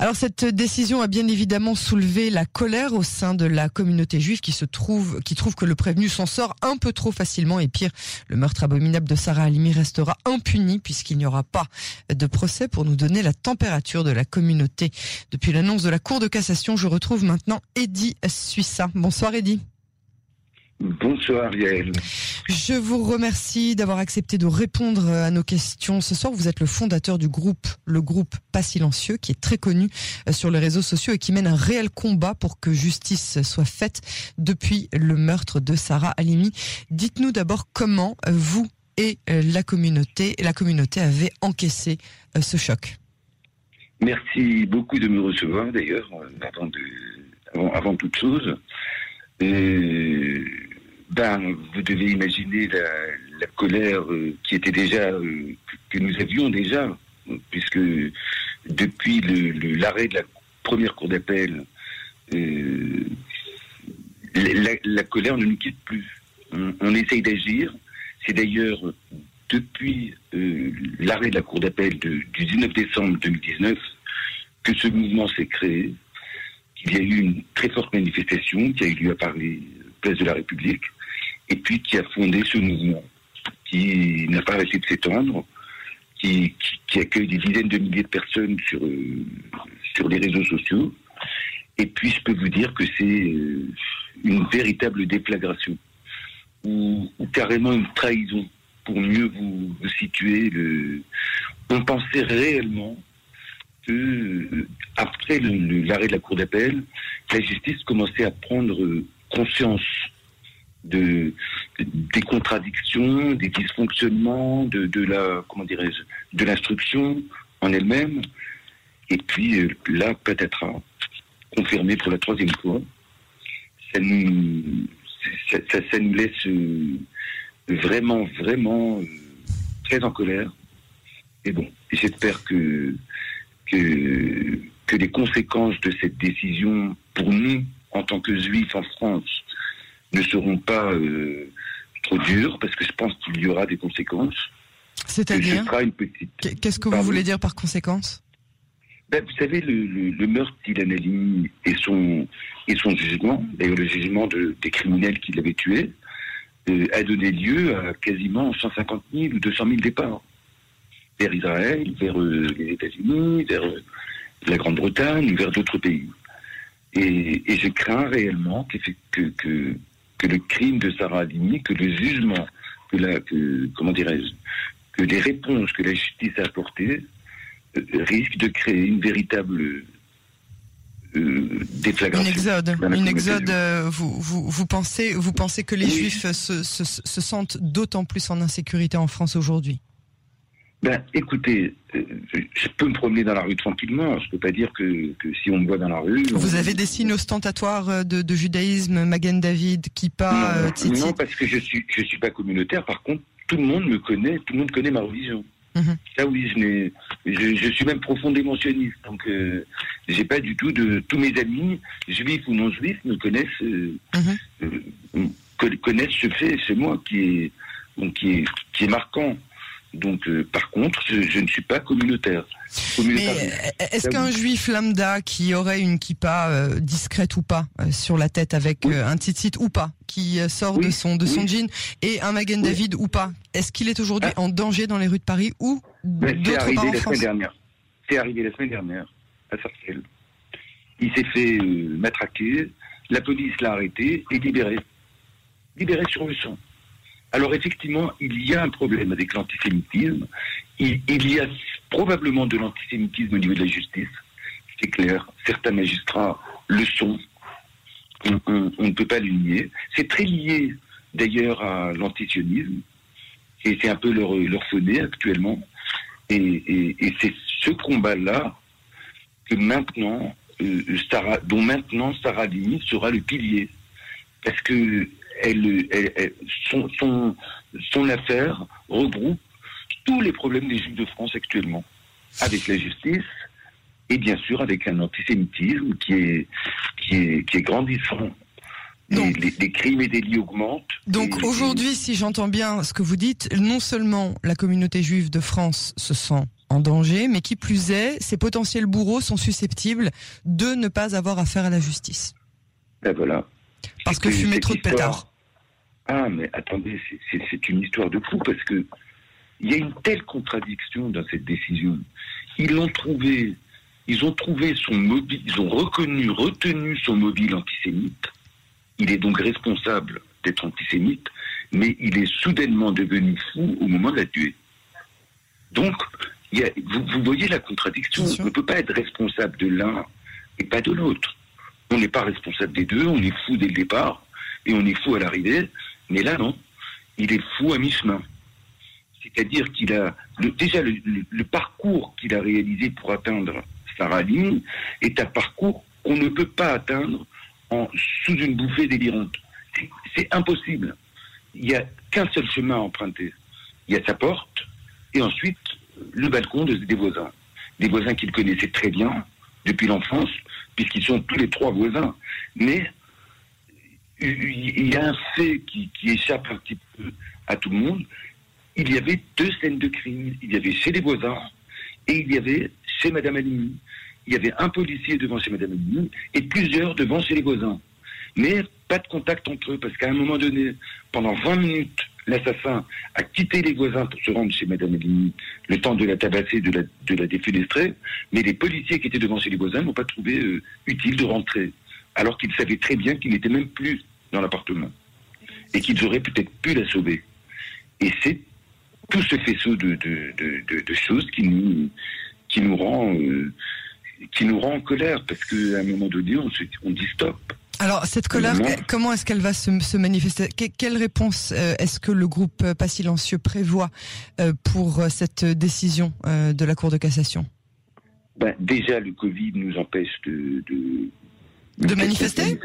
Alors cette décision a bien évidemment soulevé la colère au sein de la communauté juive qui se trouve, qui trouve que le prévenu s'en sort un peu trop facilement et pire, le meurtre abominable de Sarah Halimi restera impuni puisqu'il n'y aura pas de procès pour nous donner la température de la communauté. Depuis l'annonce de la Cour de cassation, je retrouve maintenant Eddy Suissa. Bonsoir Eddy. Bonsoir. Je vous remercie d'avoir accepté de répondre à nos questions ce soir. Vous êtes le fondateur du groupe, le groupe Pas Silencieux, qui est très connu euh, sur les réseaux sociaux et qui mène un réel combat pour que justice soit faite depuis le meurtre de Sarah Halimi. Dites-nous d'abord comment euh, vous et euh, la communauté, la communauté avez encaissé ce choc. Merci beaucoup de me recevoir d'ailleurs avant, avant, avant toute chose. Et ben, vous devez imaginer la, colère euh, qui était déjà, euh, que nous avions déjà, puisque depuis l'arrêt de la première cour d'appel, euh, la, colère ne nous quitte plus. On, essaye d'agir. C'est d'ailleurs depuis l'arrêt de la cour d'appel du 19 décembre 2019 que ce mouvement s'est créé. Il y a eu une très forte manifestation qui a eu lieu à Paris, place de la République, et puis qui a fondé ce mouvement, qui n'a pas arrêté de s'étendre, qui, accueille des dizaines de milliers de personnes sur, euh, sur les réseaux sociaux. Et puis je peux vous dire que c'est euh, une véritable déflagration, ou, carrément une trahison, pour mieux vous, situer. On pensait réellement que euh, après l'arrêt de la Cour d'appel, la justice commençait à prendre conscience de, des contradictions, des dysfonctionnements, de, de la comment dirais-je, de l'instruction en elle-même. Et puis euh, là, peut-être à confirmer pour la troisième fois, ça nous, ça, ça, nous laisse euh, vraiment, vraiment euh, très en colère. Et bon, j'espère que, que, que les conséquences de cette décision, pour nous, en tant que juifs en France, ne seront pas euh, trop dures, parce que je pense qu'il y aura des conséquences. C'est-à-dire Qu'est-ce que vous voulez dire par conséquence? Ben, Vous savez, le, le, meurtre d'Ilan Halimi et son, et son jugement, d'ailleurs le jugement de, des criminels qui l'avaient tué, euh, a donné lieu à quasiment 150 000 ou 200 000 départs vers Israël, vers euh, les États-Unis, vers la Grande-Bretagne, vers d'autres pays. Et, et, je crains réellement que, que, que le crime de Sarah Halimi, que le jugement, que la, comment dirais-je, que les réponses que la justice a apportées euh, risquent de créer une véritable euh, déflagration. Une exode, une exode. Euh, vous, vous, vous, pensez, vous pensez que les Juifs se, se, se sentent d'autant plus en insécurité en France aujourd'hui? Ben, écoutez, euh, je peux me promener dans la rue tranquillement. Je peux pas dire que, que si on me voit dans la rue. Vous avez des signes ostentatoires euh, de, de judaïsme, Magen David, Kippa, non, euh, non, parce que je suis je suis pas communautaire. Par contre, tout le monde me connaît, tout le monde connaît ma religion. Mhm. Ça oui, je, je, je, suis même profondément sioniste, donc euh, j'ai pas du tout de tous mes amis, juifs ou non juifs, me connaissent, mhm. connaissent ce fait, c'est moi qui est donc qui est qui est marquant. Donc, euh, par contre, je, ne suis pas communautaire. Mais euh, est-ce qu'un juif lambda qui aurait une kippa euh, discrète ou pas sur la tête avec un titit ou pas, qui sort de son de son jean et un Magen David ou pas, est-ce qu'il est aujourd'hui ah. en danger dans les rues de Paris ou d'autres part en France? C'est arrivé la semaine dernière à Sarcelles. Il s'est fait matraquer, la police l'a arrêté et libéré. Libéré sur le sang. Alors effectivement, il y a un problème avec l'antisémitisme. Il, y a probablement de l'antisémitisme au niveau de la justice. C'est clair. Certains magistrats le sont. On, ne peut pas le nier. C'est très lié d'ailleurs à l'antisionisme. Et c'est un peu leur, leur actuellement. Et, c'est ce combat-là que maintenant, euh, dont maintenant Sarah Lini sera le pilier. Parce que elle, son, son, affaire regroupe tous les problèmes des Juifs de France actuellement, avec la justice et bien sûr avec un antisémitisme qui est, qui est, qui est grandissant. Donc, les, crimes et délits augmentent. Donc aujourd'hui, si j'entends bien ce que vous dites, non seulement la communauté juive de France se sent en danger, mais qui plus est, ces potentiels bourreaux sont susceptibles de ne pas avoir affaire à la justice. Ben voilà. Parce que fumer trop de pétards. Ah, mais attendez, c'est une histoire de fou parce que il y a une telle contradiction dans cette décision. Ils l'ont trouvé, ils ont trouvé son mobile, ils ont reconnu, retenu son mobile antisémite. Il est donc responsable d'être antisémite, mais il est soudainement devenu fou au moment de la tuer. Donc, vous, voyez la contradiction. On ne peut pas être responsable de l'un et pas de l'autre. On n'est pas responsable des deux, on est fou dès le départ et on est fou à l'arrivée. Mais là, non. Il est fou à mi-chemin. C'est-à-dire qu'il a déjà le, parcours qu'il a réalisé pour atteindre Sarah Lynn est un parcours qu'on ne peut pas atteindre en, sous une bouffée délirante. C'est impossible. Il n'y a qu'un seul chemin à emprunter. Il y a sa porte et ensuite le balcon des voisins. Des voisins qu'il connaissait très bien depuis l'enfance, puisqu'ils sont tous les trois voisins. Mais il y a un fait qui, échappe un petit peu à tout le monde. Il y avait deux scènes de crime. Il y avait chez les voisins et il y avait chez Madame Alimi. Il y avait un policier devant chez Madame Alimi et plusieurs devant chez les voisins. Mais pas de contact entre eux, parce qu'à un moment donné, pendant 20 minutes, l'assassin a quitté les voisins pour se rendre chez Madame Elini, le temps de la tabasser, de la, de mais les policiers qui étaient devant chez les voisins n'ont pas trouvé euh, utile de rentrer, alors qu'ils savaient très bien qu'il n'était même plus dans l'appartement, et qu'ils auraient peut-être pu la sauver. Et c'est tout ce faisceau de, de, choses qui nous, qui nous rend... Euh, qui nous rend en colère. Parce qu'à un moment donné, on, on dit stop. Alors cette colère, comment est-ce qu'elle va se, manifester? Quelle réponse euh, est-ce que le groupe euh, Pas Silencieux prévoit euh, pour cette décision de la Cour de cassation? Ben, Déjà, le Covid nous empêche de, de, manifester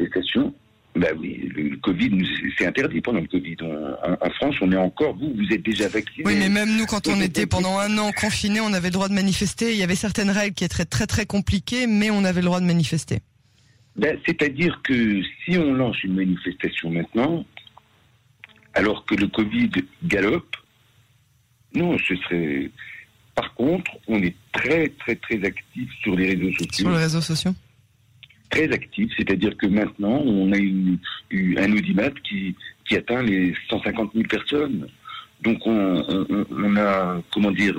ben oui, le Covid, c'est interdit pendant le Covid. en, France, on est encore, vous, vous êtes déjà vacciné. Oui, mais même nous, quand on était pendant un an confinés, on avait le droit de manifester. Il y avait certaines règles qui étaient très très compliquées, mais on avait le droit de manifester. Ben, c'est-à-dire que si on lance une manifestation maintenant, alors que le Covid galope, non, ce serait. Par contre, on est très, très, très actif sur les réseaux sociaux. Sur les réseaux sociaux Très actif, c'est-à-dire que maintenant, on a une, un audimat qui, qui atteint les 150 000 personnes. Donc, on, a, comment dire,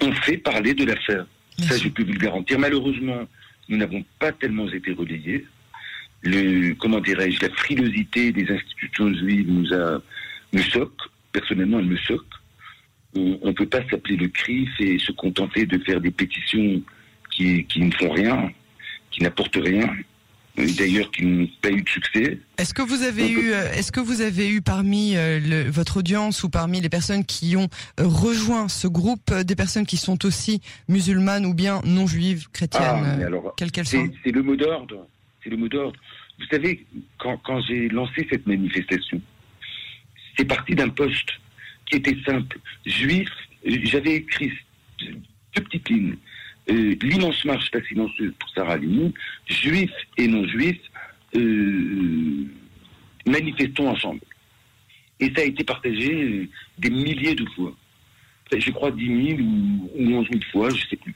on fait parler de l'affaire. Ça, je peux vous le garantir. Malheureusement, nous n'avons pas tellement été relayés. Le, comment dirais-je, la frilosité des institutions juives nous a, nous choque. Personnellement, elle me choque. On ne peut pas s'appeler le CRIF et se contenter de faire des pétitions qui, qui ne font rien, qui n'apportent rien d'ailleurs qui n'ont pas eu de succès. Est-ce que vous avez eu, euh, est-ce que vous avez eu parmi euh, le, votre audience ou parmi les personnes qui ont euh, rejoint ce groupe des personnes qui sont aussi musulmanes ou bien non juives, chrétiennes, ah, quelles qu'elles soient C'est le mot d'ordre. C'est le mot d'ordre. Vous savez, quand, quand j'ai lancé cette manifestation, c'est parti d'un poste qui était simple. Juif, j'avais écrit deux petites lignes. Euh, l'immense marche pas silencieuse pour Sarah Limou, juifs et non juifs, euh, manifestons ensemble. Et ça a été partagé euh, des milliers de fois. Je crois 10 000 ou, 11 000 fois, je ne sais plus.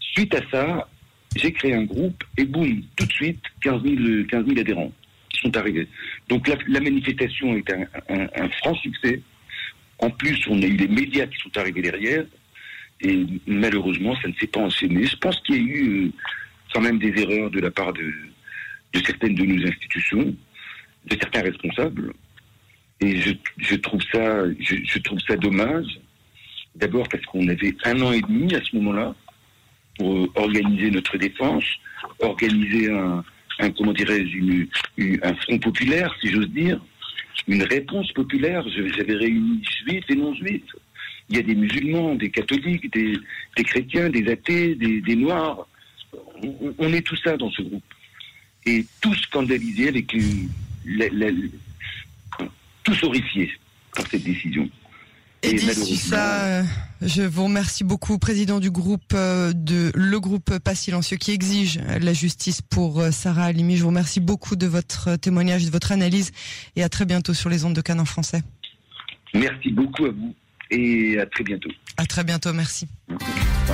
Suite à ça, j'ai créé un groupe et boum, tout de suite, 15 000, adhérents qui sont arrivés. Donc la, manifestation est un, franc succès. En plus, on a eu les médias qui sont arrivés derrière. Et malheureusement, ça ne s'est pas enchaîné. Je pense qu'il y a eu euh, quand même des erreurs de la part de, certaines de nos institutions, de certains responsables. Et je, trouve ça, je, trouve ça dommage. D'abord parce qu'on avait un an et demi à ce moment-là pour organiser notre défense, organiser un, comment dirais-je, un front populaire, si j'ose dire, une réponse populaire. J'avais réuni juifs et non juifs. Il y a des musulmans, des catholiques, des, chrétiens, des athées, des, noirs. On, est tout ça dans ce groupe. Et tous scandalisés avec tous horrifiés par cette décision. Et, d'ici ça, euh, je vous remercie beaucoup, président du groupe euh, de le groupe Pas Silencieux qui exige la justice pour euh, Sarah Alimi. Je vous remercie beaucoup de votre témoignage, de votre analyse et à très bientôt sur les ondes de Canon français. Merci beaucoup à vous. Et à très bientôt. À très bientôt, merci. Revoir.